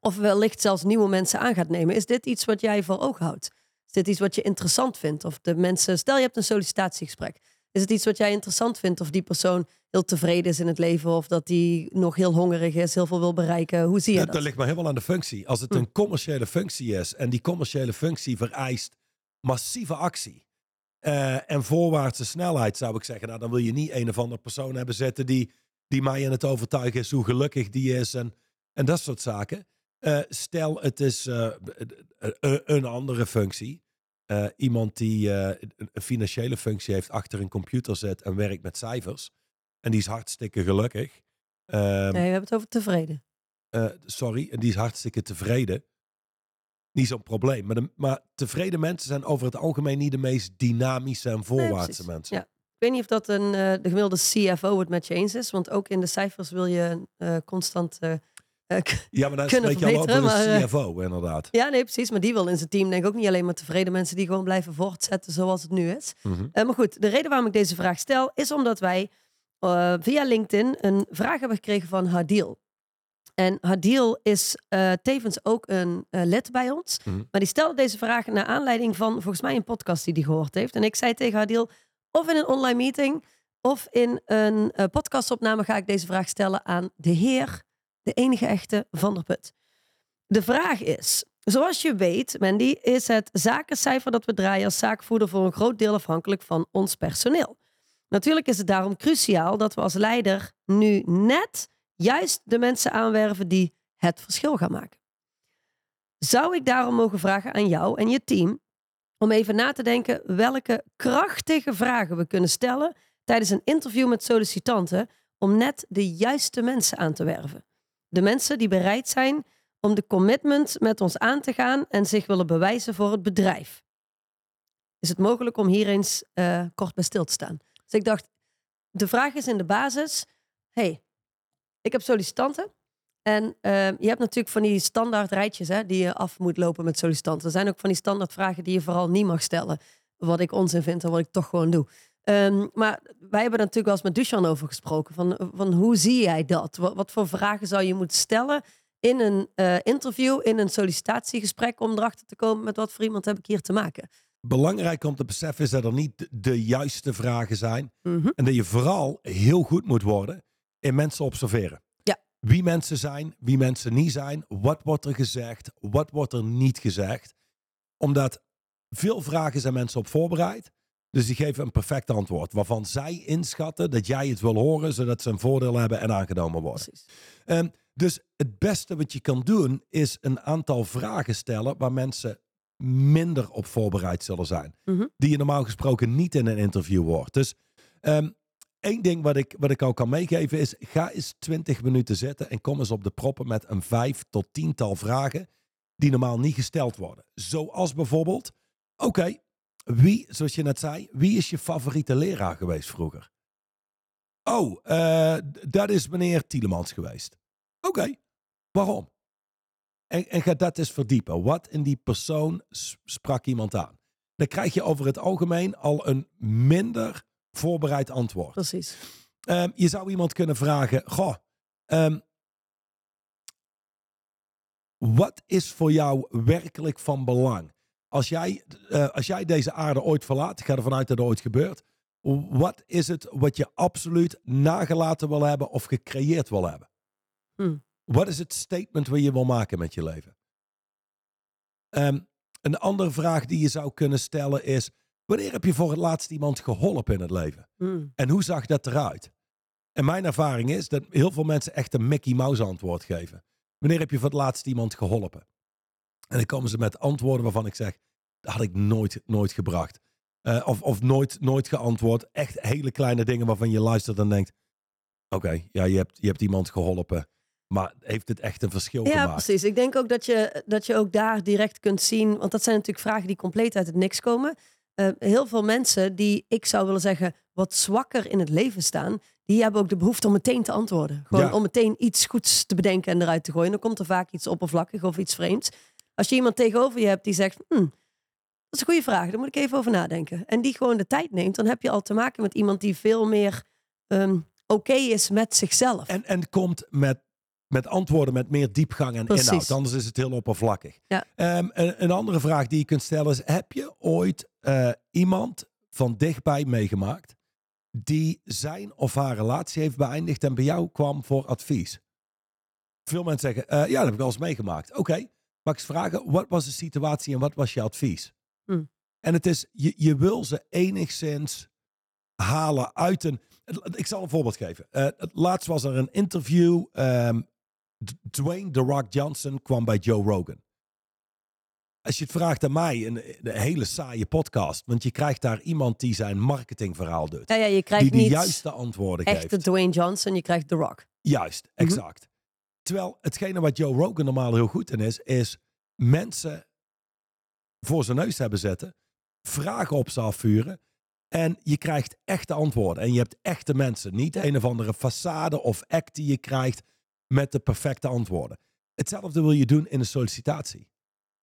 of wellicht zelfs nieuwe mensen aan gaat nemen, is dit iets wat jij voor ogen houdt? Is dit iets wat je interessant vindt? Of de mensen, stel je hebt een sollicitatiegesprek. Is het iets wat jij interessant vindt? Of die persoon heel tevreden is in het leven? Of dat die nog heel hongerig is, heel veel wil bereiken? Hoe zie je Dat, dat? dat ligt maar helemaal aan de functie. Als het Hm. een commerciële functie is en die commerciële functie vereist massieve actie eh, en voorwaartse snelheid, zou ik zeggen, nou, dan wil je niet een of andere persoon hebben zitten die, die mij in het overtuigen is hoe gelukkig die is en, en dat soort zaken. Eh, stel, het is eh, een andere functie. Eh, iemand die eh, een financiële functie heeft, achter een computer zit en werkt met cijfers. En die is hartstikke gelukkig. Ehm, Nee, we hebben het over tevreden. eh, sorry, en die is hartstikke tevreden. Niet zo'n probleem. Maar, de, maar tevreden mensen zijn over het algemeen niet de meest dynamische en voorwaartse mensen. Ja. Ik weet niet of dat een, de gemiddelde CFO het met je eens is. Want ook in de cijfers wil je constant... eh, Ja, maar dan Kunnen spreek je al over een maar, eh, CFO, inderdaad. ja, nee, precies. Maar die wil in zijn team denk ik ook niet alleen maar tevreden mensen... die gewoon blijven voortzetten zoals het nu is. Mhm. Eh, maar goed, de reden waarom ik deze vraag stel... is omdat wij eh, via LinkedIn een vraag hebben gekregen van Hadil. En Hadil is tevens ook een lid bij ons. Mhm. Maar die stelde deze vraag naar aanleiding van volgens mij een podcast die hij gehoord heeft. En ik zei tegen Hadil, of in een online meeting of in een podcastopname ga ik deze vraag stellen aan de heer, de enige echte Van der Put. De vraag is, zoals je weet, Mandy, is het zakencijfer dat we draaien als zaakvoerder voor een groot deel afhankelijk van ons personeel. Natuurlijk is het daarom cruciaal dat we als leider nu net juist de mensen aanwerven die het verschil gaan maken. Zou ik daarom mogen vragen aan jou en je team om even na te denken welke krachtige vragen we kunnen stellen tijdens een interview met sollicitanten om net de juiste mensen aan te werven. De mensen die bereid zijn om de commitment met ons aan te gaan en zich willen bewijzen voor het bedrijf. Is het mogelijk om hier eens eh, kort bij stil te staan? Dus ik dacht, de vraag is in de basis: hey, ik heb sollicitanten. En eh, je hebt natuurlijk van die standaard rijtjes hè, die je af moet lopen met sollicitanten. Er zijn ook van die standaard vragen die je vooral niet mag stellen. Wat ik onzin vind en wat ik toch gewoon doe. Ehm, maar wij hebben er natuurlijk wel eens met Dushan over gesproken. Van, van hoe zie jij dat? Wat, wat voor vragen zou je moeten stellen in een eh, interview, in een sollicitatiegesprek... om erachter te komen met wat voor iemand heb ik hier te maken. Belangrijk om te beseffen is dat er niet de- de juiste vragen zijn. Mhm. En dat je vooral heel goed moet worden in mensen observeren. Ja. Wie mensen zijn, wie mensen niet zijn. Wat wordt er gezegd, wat wordt er niet gezegd. Omdat veel vragen zijn mensen op voorbereid. Dus die geven een perfect antwoord. Waarvan zij inschatten dat jij het wil horen. Zodat ze een voordeel hebben en aangenomen worden. Ehm, dus het beste wat je kan doen is een aantal vragen stellen waar mensen minder op voorbereid zullen zijn. Mhm. Die je normaal gesproken niet in een interview hoort. Dus ehm, één ding wat ik, wat ik al kan meegeven is, ga eens 20 minuten zitten en kom eens op de proppen met een vijf tot tiental vragen die normaal niet gesteld worden. Zoals bijvoorbeeld, oké, wie, zoals je net zei, wie is je favoriete leraar geweest vroeger? Oh, d- dat is meneer Tielemans geweest. Oké, waarom? En, en ga dat eens verdiepen. Wat in die persoon sprak iemand aan? Dan krijg je over het algemeen al een minder voorbereid antwoord. Precies. Ehm, je zou iemand kunnen vragen: Goh, ehm, wat is voor jou werkelijk van belang? Als jij, eh, als jij deze aarde ooit verlaat, ik ga ervan uit dat het ooit gebeurt. Wat is het wat je absoluut nagelaten wil hebben of gecreëerd wil hebben? Hmm. Wat is het statement wat je wil maken met je leven? Ehm, een andere vraag die je zou kunnen stellen is: wanneer heb je voor het laatst iemand geholpen in het leven? Mm. En hoe zag dat eruit? En mijn ervaring is dat heel veel mensen echt een Mickey Mouse antwoord geven. Wanneer heb je voor het laatst iemand geholpen? En dan komen ze met antwoorden waarvan ik zeg, dat had ik nooit, nooit gebracht. Eh, of of nooit, nooit geantwoord. Echt hele kleine dingen waarvan je luistert en denkt, oké, ja, je hebt, je hebt iemand geholpen. Maar heeft het echt een verschil Ja, gemaakt? precies. Ik denk ook dat je, dat je ook daar direct kunt zien. Want dat zijn natuurlijk vragen die compleet uit het niks komen. Eh, heel veel mensen die, ik zou willen zeggen, wat zwakker in het leven staan. Die hebben ook de behoefte om meteen te antwoorden. Gewoon Ja. om meteen iets goeds te bedenken en eruit te gooien. Dan komt er vaak iets oppervlakkig of iets vreemds. Als je iemand tegenover je hebt die zegt, "Hm, dat is een goede vraag, daar moet ik even over nadenken. En die gewoon de tijd neemt, dan heb je al te maken met iemand die veel meer ehm, oké is met zichzelf. En, en komt met, met antwoorden met meer diepgang en Precies. inhoud. Anders is het heel oppervlakkig. Ja. Ehm, een, een andere vraag die je kunt stellen is: heb je ooit eh, iemand van dichtbij meegemaakt die zijn of haar relatie heeft beëindigd en bij jou kwam voor advies? Veel mensen zeggen: eh, ja, dat heb ik wel eens meegemaakt. Oké, mag ik vragen, wat was de situatie en wat was je advies? Hmm. En het is, je, je wil ze enigszins halen uit een. Ik zal een voorbeeld geven. Eh, het laatst was er een interview. ehm, Dwayne The Rock Johnson kwam bij Joe Rogan. Als je het vraagt aan mij, een, een hele saaie podcast. Want je krijgt daar iemand die zijn marketingverhaal doet. ja, ja, je krijgt Die de juiste antwoorden echt de geeft. Dwayne Johnson, je krijgt The Rock. Juist, Mhm. exact. Terwijl hetgene wat Joe Rogan normaal heel goed in is, is mensen voor zijn neus hebben zetten, vragen op ze afvuren en je krijgt echte antwoorden. En je hebt echte mensen, niet een of andere façade of act die je krijgt met de perfecte antwoorden. Hetzelfde wil je doen in een sollicitatie.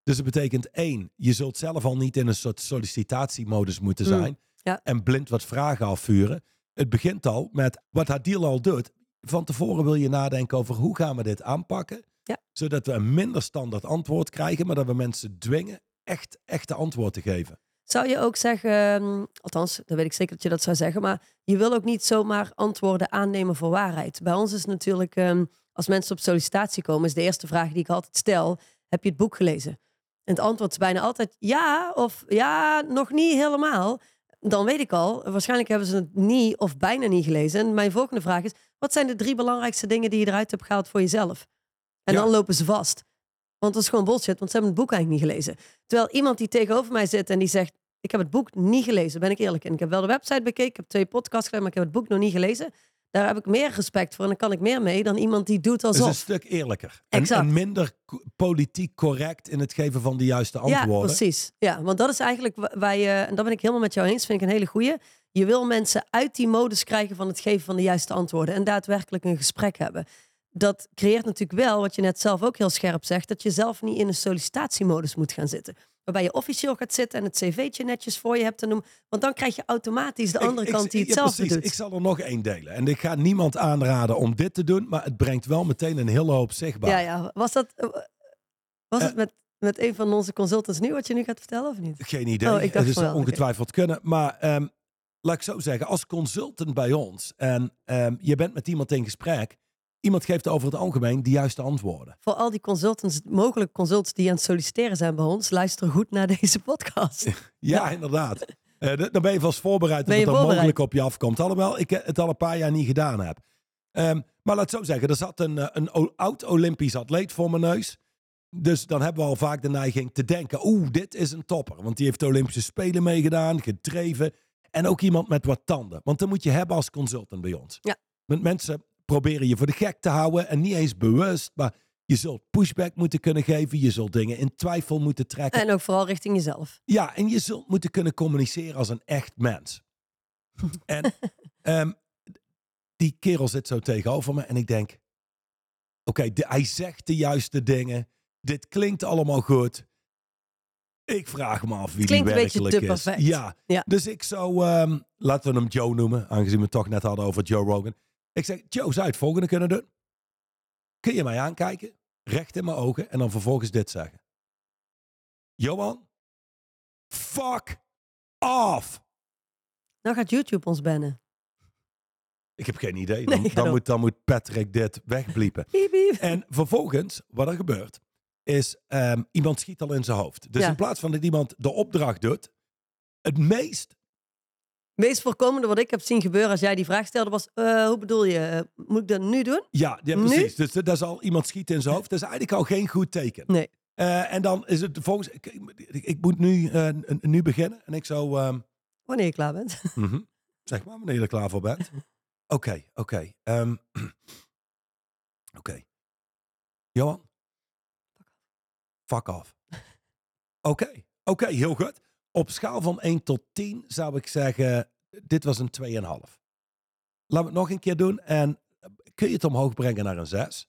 Dus het betekent één, je zult zelf al niet in een soort sollicitatiemodus moeten Mm, zijn ja. en blind wat vragen afvuren. Het begint al met wat Hadil al doet. Van tevoren wil je nadenken over hoe gaan we dit aanpakken. Ja. Zodat we een minder standaard antwoord krijgen, maar dat we mensen dwingen echt echte antwoord te geven. Zou je ook zeggen, ehm, althans, dan weet ik zeker dat je dat zou zeggen, maar je wil ook niet zomaar antwoorden aannemen voor waarheid. Bij ons is natuurlijk, ehm, als mensen op sollicitatie komen, is de eerste vraag die ik altijd stel, heb je het boek gelezen? En het antwoord is bijna altijd ja of ja, nog niet helemaal. Dan weet ik al, waarschijnlijk hebben ze het niet of bijna niet gelezen. En mijn volgende vraag is, wat zijn de drie belangrijkste dingen die je eruit hebt gehaald voor jezelf? En Ja. dan lopen ze vast. Want dat is gewoon bullshit, want ze hebben het boek eigenlijk niet gelezen. Terwijl iemand die tegenover mij zit en die zegt, ik heb het boek niet gelezen, ben ik eerlijk. En ik heb wel de website bekeken, ik heb twee podcasts gedaan, maar ik heb het boek nog niet gelezen. Daar heb ik meer respect voor en daar kan ik meer mee dan iemand die doet Het is een alsof. stuk eerlijker. En, Exact. en minder politiek correct in het geven van de juiste Ja, antwoorden. precies. Ja, want dat is eigenlijk wa- waar je, en daar ben ik helemaal met jou eens, vind ik een hele goeie. Je wil mensen uit die modus krijgen van het geven van de juiste antwoorden en daadwerkelijk een gesprek hebben. Dat creëert natuurlijk wel, wat je net zelf ook heel scherp zegt, dat je zelf niet in een sollicitatiemodus moet gaan zitten. Waarbij je officieel gaat zitten en het cv'tje netjes voor je hebt te noemen. Want dan krijg je automatisch de andere ik- kant die ja, hetzelfde precies. doet. Ik zal er nog één delen. En ik ga niemand aanraden om dit te doen, maar het brengt wel meteen een hele hoop zichtbaar. Ja, ja. Was dat eh, was Eh. het met, met een van onze consultants nu wat je nu gaat vertellen of niet? Geen idee. Oh, ik dacht het wel, oké. ongetwijfeld kunnen. Maar ehm, laat ik zo zeggen, als consultant bij ons en ehm, je bent met iemand in gesprek, iemand geeft over het algemeen de juiste antwoorden. Voor al die consultants, mogelijk consultants die aan het solliciteren zijn bij ons, luister goed naar deze podcast. Ja, Ja. inderdaad. Eh, d- dan ben je vast voorbereid dat het dan mogelijk op je afkomt. Alhoewel ik het al een paar jaar niet gedaan heb. Ehm, maar laat het zo zeggen, er zat een, eh, een oud-Olympisch atleet voor mijn neus. Dus dan hebben we al vaak de neiging te denken, oeh, dit is een topper. Want die heeft de Olympische Spelen meegedaan, gedreven. En ook iemand met wat tanden. Want dan moet je hebben als consultant bij ons. Ja. Want mensen proberen je voor de gek te houden en niet eens bewust. Maar je zult pushback moeten kunnen geven. Je zult dingen in twijfel moeten trekken. En ook vooral richting jezelf. Ja, en je zult moeten kunnen communiceren als een echt mens. en ehm, die kerel zit zo tegenover me en ik denk... Oké, de- hij zegt de juiste dingen. Dit klinkt allemaal goed. Ik vraag me af wie die klinkt een beetje werkelijk te is. Ja. Ja. dus ik zou... ehm, laten we hem Joe noemen, aangezien we het toch net hadden over Joe Rogan. Ik zeg, Joe, zou je het volgende kunnen doen? Kun je mij aankijken, recht in mijn ogen en dan vervolgens dit zeggen? Johan, fuck off. Nou gaat YouTube ons bannen. Ik heb geen idee. Dan, dan, moet, dan moet Patrick dit wegbliepen. En vervolgens, wat er gebeurt, is ehm, iemand schiet al in zijn hoofd. Dus Ja. in plaats van dat iemand de opdracht doet, het meest meest voorkomende wat ik heb zien gebeuren als jij die vraag stelde was, eh, hoe bedoel je, eh, moet ik dat nu doen? Ja, ja Nu? precies. Dus dat is al iemand schiet in zijn hoofd. Dat is eigenlijk al geen goed teken. Nee. Eh, en dan is het volgens... Ik, ik, moet nu, eh, nu beginnen. En ik zo... ehm, Wanneer je klaar bent. mhm. Zeg maar, wanneer je er klaar voor bent. Oké, oké. ehm, Oké. Johan? Fuck off. Oké, oké, heel goed. Op schaal van 1 tot 10 zou ik zeggen, dit was een 2,5. Laten we het nog een keer doen. En kun je het omhoog brengen naar een 6?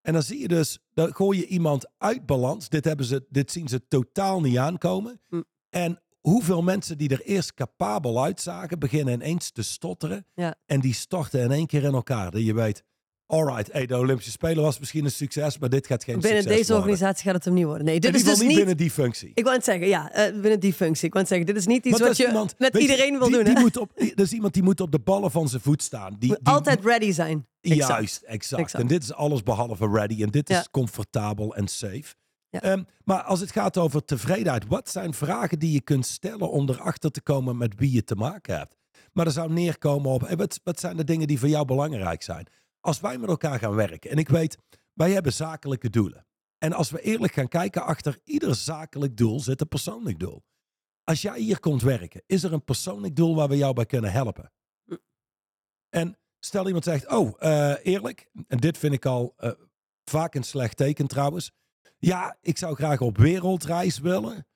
En dan zie je dus, dan gooi je iemand uit balans. Dit, hebben ze, dit zien ze totaal niet aankomen. Hm. En hoeveel mensen die er eerst capabel uitzagen, beginnen ineens te stotteren. Ja. En die storten in één keer in elkaar. Dat je weet, alright, hey, de Olympische Spelen was misschien een succes, maar dit gaat geen Binnen succes deze worden. organisatie gaat het hem niet worden. Nee, dit is dus niet niet... binnen die functie. Ik wou het zeggen, ja, eh, binnen die functie. Ik wou het zeggen, dit is niet iets wat je iemand- met je, iedereen wil die, doen. Die hè? moet op, dat is iemand die moet op de ballen van zijn voet staan. Die, Moet die- altijd ready zijn. Exact. Juist, exact. Exact. En dit is alles behalve ready. En dit Ja. is comfortabel en safe. Ja. Ehm, maar als het gaat over tevredenheid, wat zijn vragen die je kunt stellen om erachter te komen met wie je te maken hebt? Maar er zou neerkomen op, hey, wat, wat zijn de dingen die voor jou belangrijk zijn? Als wij met elkaar gaan werken, en ik weet, wij hebben zakelijke doelen. En als we eerlijk gaan kijken, achter ieder zakelijk doel zit een persoonlijk doel. Als jij hier komt werken, is er een persoonlijk doel waar we jou bij kunnen helpen? Hm. En stel iemand zegt, oh, eh, eerlijk, en dit vind ik al eh, vaak een slecht teken trouwens. Ja, ik zou graag op wereldreis willen.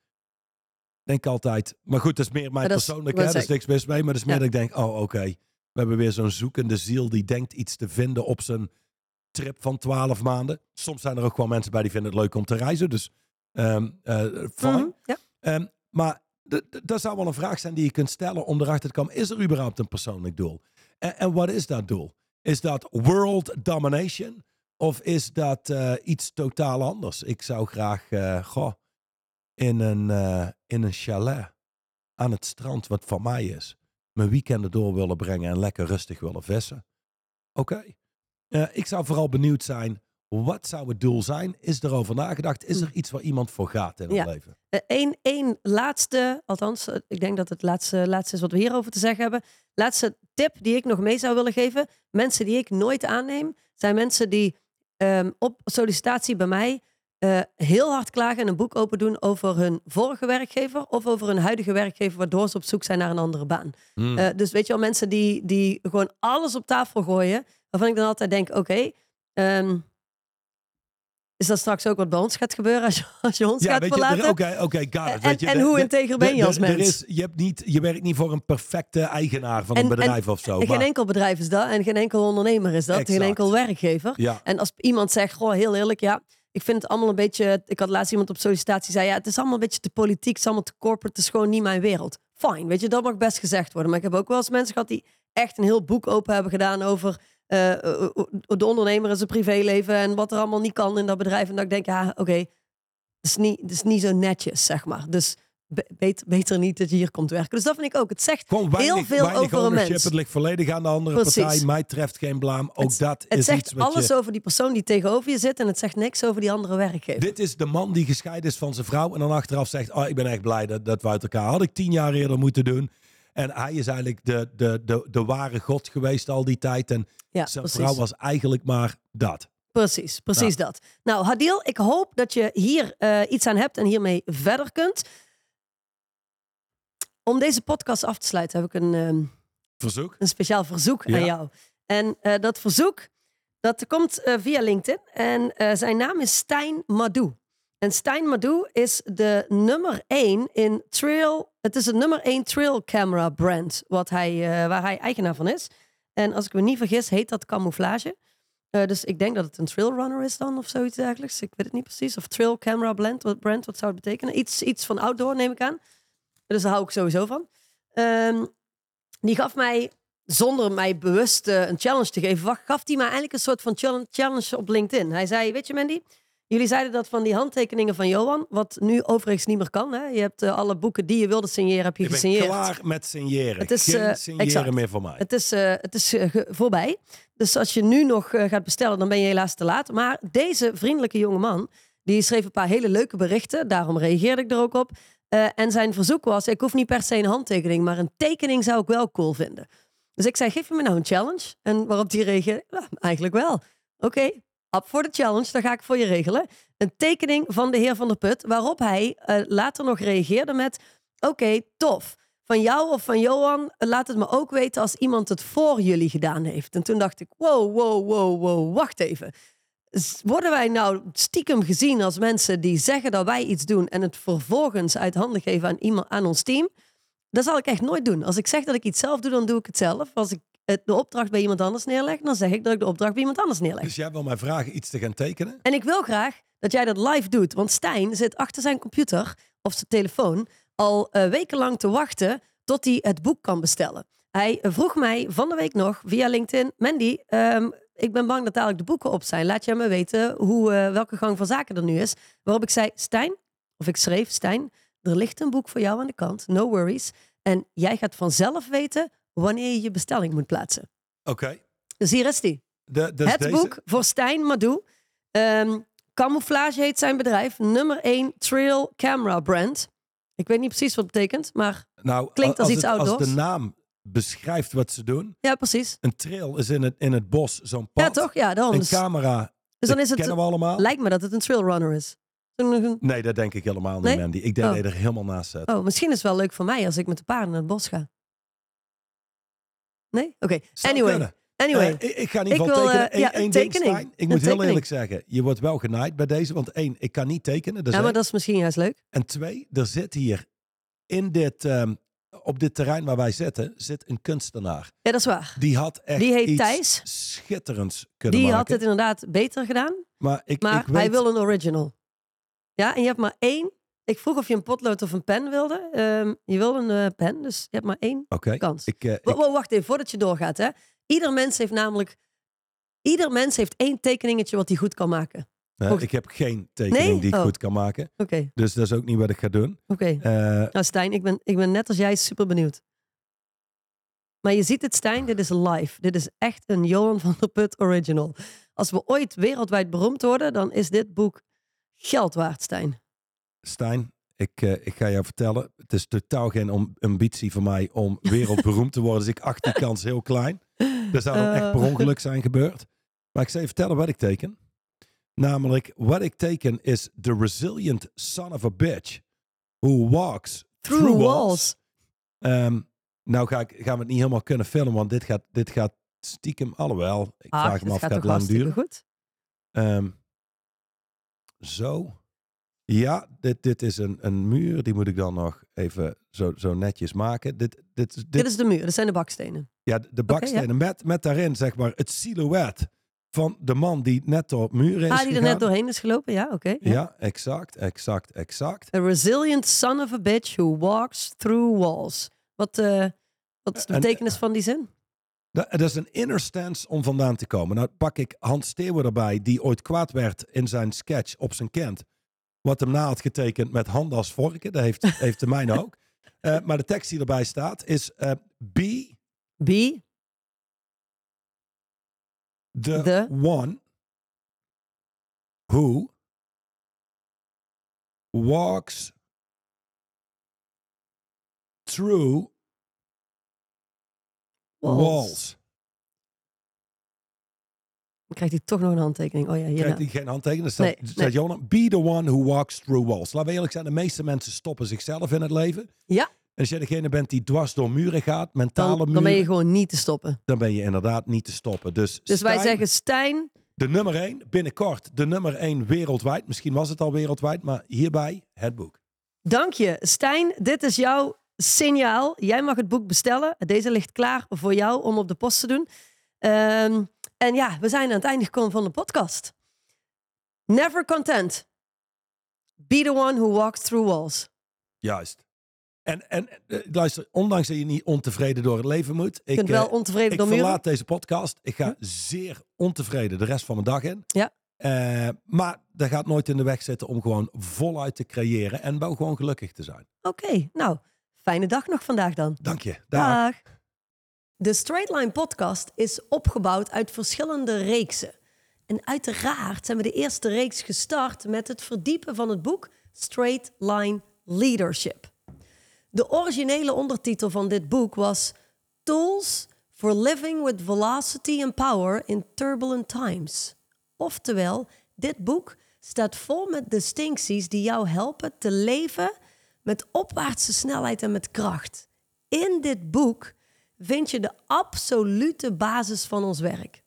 Denk altijd, maar goed, dat is meer mijn Maar dat is- persoonlijk, wat hè, daar is niks mis mee. Maar dat is meer Ja. dat ik denk, oh oké, we hebben weer zo'n zoekende ziel die denkt iets te vinden op zijn trip van 12 maanden. Soms zijn er ook gewoon mensen bij die vinden het leuk om te reizen, dus eh, fine. Mhm, Ja. Ehm, maar dat zou wel een vraag zijn die je kunt stellen om erachter te komen. Is er überhaupt een persoonlijk doel? En, en wat is dat doel? Is dat world domination? Of is dat eh, iets totaal anders? Ik zou graag goh, in, een, in een chalet aan het strand, wat van mij is, mijn weekenden door willen brengen en lekker rustig willen vissen. Oké. Eh, ik zou vooral benieuwd zijn, wat zou het doel zijn? Is er over nagedacht? Is er iets waar iemand voor gaat in Hm. Ja. het leven? Eén één laatste, althans, eh, ik denk dat het laatste, laatste is wat we hierover te zeggen hebben. Laatste tip die ik nog mee zou willen geven. Mensen die ik nooit aanneem, zijn mensen die ehm, op sollicitatie bij mij eh, heel hard klagen en een boek open doen over hun vorige werkgever of over hun huidige werkgever, waardoor ze op zoek zijn naar een andere baan. Hmm. Eh, dus weet je wel, mensen die, die gewoon alles op tafel gooien, waarvan ik dan altijd denk, oké, ehm, is dat straks ook wat bij ons gaat gebeuren als je, als je ons ja, gaat weet je, verlaten? er- oké, oké, it. En, Weet je, en de- hoe de- integer ben je als mens? is, je, hebt niet, je werkt niet voor een perfecte eigenaar van een En- en- bedrijf of zo. En geen enkel bedrijf is dat en geen enkel ondernemer is dat, geen enkel werkgever. ja, En als iemand zegt, goh, heel eerlijk, ja, ik vind het allemaal een beetje. Ik had laatst iemand op sollicitatie zei, ja, het is allemaal een beetje te politiek, het is allemaal te corporate, het is gewoon niet mijn wereld. Fine, weet je, dat mag best gezegd worden. Maar ik heb ook wel eens mensen gehad die echt een heel boek open hebben gedaan over eh, eh, de ondernemer en zijn privéleven en wat er allemaal niet kan in dat bedrijf. En dat ik denk, ja, oké, het, is niet, het is niet zo netjes, zeg maar. Dus beter, beter niet dat je hier komt werken. Dus dat vind ik ook. Het zegt weinig, heel veel over een mens. Het ligt volledig aan de andere Precies. partij. Mij treft geen blaam. Ook Het- dat Het is zegt iets wat alles je... over die persoon die tegenover je zit en het zegt niks over die andere werkgever. Dit is de man die gescheiden is van zijn vrouw en dan achteraf zegt: Oh, ik ben echt blij dat, dat we uit elkaar had ik tien jaar eerder moeten doen. En hij is eigenlijk de, de, de, de ware god geweest al die tijd. En ja, zijn precies. vrouw was eigenlijk maar dat. Precies, precies dat. Nou, Hadil, ik hoop dat je hier eh, iets aan hebt en hiermee verder kunt. Om deze podcast af te sluiten heb ik een, ehm, Verzoek. een speciaal verzoek Ja. aan jou. En eh, dat verzoek, dat komt eh, via LinkedIn. En eh, zijn naam is Stijn Madou. En Stijn Madou is de nummer één in trail... Het is het nummer één trail camera brand wat hij, waar hij eigenaar van is. En als ik me niet vergis, heet dat camouflage. Dus ik denk dat het een trail runner is dan of zoiets dergelijks. Ik weet het niet precies. Of trail camera blend, wat, brand, wat zou het betekenen? Iets, iets van outdoor neem ik aan. Dus daar hou ik sowieso van. Ehm, die gaf mij, zonder mij bewust eh, een challenge te geven, wacht, gaf hij mij eigenlijk een soort van challenge, op LinkedIn. Hij zei, weet je Mandy, jullie zeiden dat van die handtekeningen van Johan, wat nu overigens niet meer kan. Hè? Je hebt eh, alle boeken die je wilde signeren, heb je Ik ben gesigneerd. klaar met signeren. Het is, Geen eh, signeren exact. meer voor mij. Het is, het is voorbij. Dus als je nu nog gaat bestellen, dan ben je helaas te laat. Maar deze vriendelijke jonge man, die schreef een paar hele leuke berichten. Daarom reageerde ik er ook op. Eh, en zijn verzoek was, ik hoef niet per se een handtekening, maar een tekening zou ik wel cool vinden. Dus ik zei, geef me nou een challenge? En waarop die reageerde, ja, eigenlijk wel. Oké, up voor de challenge, dan ga ik voor je regelen. Een tekening van de heer Van der Put, waarop hij eh, later nog reageerde met, oké, tof. Van jou of van Johan, laat het me ook weten als iemand het voor jullie gedaan heeft. En toen dacht ik, wow, wow, wow, wow, wacht even. Worden wij nou stiekem gezien als mensen die zeggen dat wij iets doen en het vervolgens uit handen geven aan, iemand, aan ons team? Dat zal ik echt nooit doen. Als ik zeg dat ik iets zelf doe, dan doe ik het zelf. Als ik de opdracht bij iemand anders neerleg, dan zeg ik dat ik de opdracht bij iemand anders neerleg. Dus jij wil mij vragen iets te gaan tekenen? En ik wil graag dat jij dat live doet. Want Stijn zit achter zijn computer of zijn telefoon al eh, wekenlang te wachten tot hij het boek kan bestellen. Hij eh, vroeg mij van de week nog via LinkedIn: Mandy, ehm, ik ben bang dat dadelijk de boeken op zijn. Laat jij me weten hoe, eh, welke gang van zaken er nu is. Waarop ik zei: Stijn, of ik schreef: Stijn, er ligt een boek voor jou aan de kant. No worries. En jij gaat vanzelf weten wanneer je je bestelling moet plaatsen. Oké. Dus hier is die. De, dus Het deze- boek voor Stijn Madou. Ehm, Camouflage heet zijn bedrijf. Nummer 1 trail camera brand. Ik weet niet precies wat het betekent, maar nou, klinkt als iets het, Als outdoors. de naam beschrijft wat ze doen. ja, precies. Een trail is in het, in het bos zo'n pad. Ja, toch? Ja, dan. Een camera, dus dan is het, kennen we allemaal. lijkt me dat het een trail runner is. Nee, dat denk ik helemaal niet, Nee? Mandy. Ik denk Oh. dat je er helemaal naast zet. Oh, misschien is het wel leuk voor mij als ik met de paarden naar het bos ga. Nee? Oké. Anyway. kunnen. Anyway. Eh, ik, ik ga in ieder geval tekenen. eh, Eén ja, één ding, tekening. Ik Een moet heel eerlijk zeggen. Je wordt wel genaaid bij deze. Want één, ik kan niet tekenen. Dat ja, maar één. dat is misschien juist leuk. En twee, er zit hier in dit, ehm, op dit terrein waar wij zitten, zit een kunstenaar. Ja, dat is waar. Die had echt Die heet iets Thijs. schitterends kunnen Die had maken. het inderdaad beter gedaan. maar ik, Maar ik weet, hij wil een original. Ja, en je hebt maar één. Ik vroeg of je een potlood of een pen wilde. Ehm, je wil een eh, pen, dus je hebt maar één Oké, kans. ik, wow, wacht even, voordat je doorgaat. Hè. Ieder mens heeft namelijk Ieder mens heeft één tekeningetje wat hij goed kan maken. Ik heb geen tekening Nee? die ik Oh. goed kan maken. Oké, Dus dat is ook niet wat ik ga doen. oké. Eh, Nou Stijn, ik ben, ik ben net als jij super benieuwd. Maar je ziet het Stijn, dit is live. Dit is echt een Johan van der Put original. Als we ooit wereldwijd beroemd worden, dan is dit boek geld waard, Stijn. Stijn, ik, eh, ik ga jou vertellen. Het is totaal geen om- ambitie voor mij om wereldberoemd te worden. Dus ik acht die kans heel klein. Dat zou dan echt per Eh. ongeluk zijn gebeurd. Maar ik zal je vertellen wat ik teken. Namelijk, wat ik teken is the resilient son of a bitch who walks through, Through walls. walls. Ehm, nou ga ik, gaan we het niet helemaal kunnen filmen, want dit gaat, dit gaat stiekem, alhoewel, ik Ach, vraag me af, gaat toch lang duren. goed? Ehm, zo. Ja, dit, dit is een, een muur. Die moet ik dan nog even zo, zo netjes maken. Dit, dit, dit, Dit is de muur, dat zijn de bakstenen. ja, de bakstenen met, met daarin zeg maar het silhouet van de man die net door muren is Ah, die er gegaan. net doorheen is gelopen, ja, oké. ja. Ja, exact, exact, exact. A resilient son of a bitch who walks through walls. Wat, eh, wat is de En- betekenis van die zin? Dat, dat is een inner stance om vandaan te komen. Nou pak ik Hans Steeuwen erbij, die ooit kwaad werd in zijn sketch op zijn kent. Wat hem na had getekend met handen als vorken. Dat heeft, heeft de mijne ook. Eh, maar de tekst die erbij staat is... eh, be B, the, The- one who walks through walls. walls. Dan krijgt hij toch nog een handtekening. Oh ja, hier. Krijgt hij geen handtekening? Dan staat, Nee, staat nee. Jonas, be the one who walks through walls. Laten we eerlijk zijn, de meeste mensen stoppen zichzelf in het leven. Ja. Als jij degene bent die dwars door muren gaat, mentale Dan, muren, dan ben je gewoon niet te stoppen. dan ben je inderdaad niet te stoppen. Dus, Dus wij zeggen Stijn, de nummer één, binnenkort de nummer één wereldwijd. Misschien was het al wereldwijd, maar hierbij het boek. dank je. Stijn, dit is jouw signaal. Jij mag het boek bestellen. Deze ligt klaar voor jou om op de post te doen. Ehm, en ja, we zijn aan het einde gekomen van de podcast. Never content. Be the one who walks through walls. Juist. En, en eh, luister, ondanks dat je niet ontevreden door het leven moet. Ik, kunt wel eh, ontevreden ik door muren. verlaat deze podcast. Ik ga zeer ontevreden de rest van mijn dag in. Ja. Eh, maar dat gaat nooit in de weg zitten om gewoon voluit te creëren en wel gewoon gelukkig te zijn. Oké, nou, fijne dag nog vandaag dan. Dank je. Dag. Dag. De Straight Line podcast is opgebouwd uit verschillende reeksen. En uiteraard zijn we de eerste reeks gestart met het verdiepen van het boek Straight Line Leadership. De originele ondertitel van dit boek was Tools for Living with Velocity and Power in Turbulent Times. Oftewel, dit boek staat vol met distincties die jou helpen te leven met opwaartse snelheid en met kracht. In dit boek vind je de absolute basis van ons werk.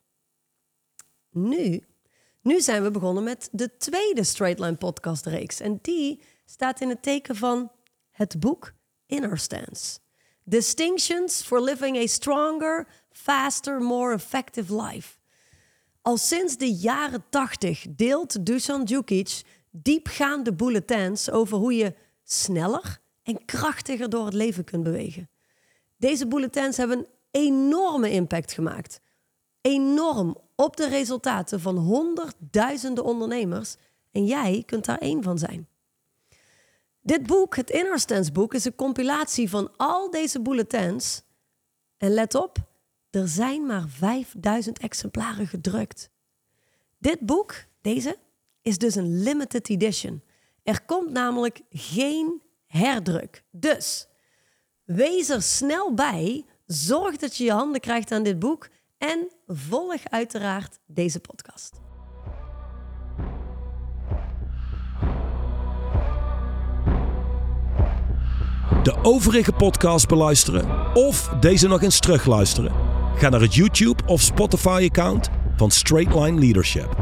Nu, nu zijn we begonnen met de tweede Straight Line podcast reeks. En die staat in het teken van het boek Inner Stance. Distinctions for living a stronger, faster, more effective life. Al sinds de jaren 80 deelt Dusan Djukic diepgaande bulletins over hoe je sneller en krachtiger door het leven kunt bewegen. Deze bulletins hebben een enorme impact gemaakt. Enorm op de resultaten van honderdduizenden ondernemers. En jij kunt daar één van zijn. Dit boek, het Inner Stance boek, is een compilatie van al deze bulletins. En let op, er zijn maar 5000 exemplaren gedrukt. Dit boek, deze, is dus een limited edition. Er komt namelijk geen herdruk. Dus wees er snel bij. Zorg dat je je handen krijgt aan dit boek. En volg uiteraard deze podcast. De overige podcast beluisteren of deze nog eens terugluisteren. Ga naar het YouTube of Spotify account van Straight Line Leadership.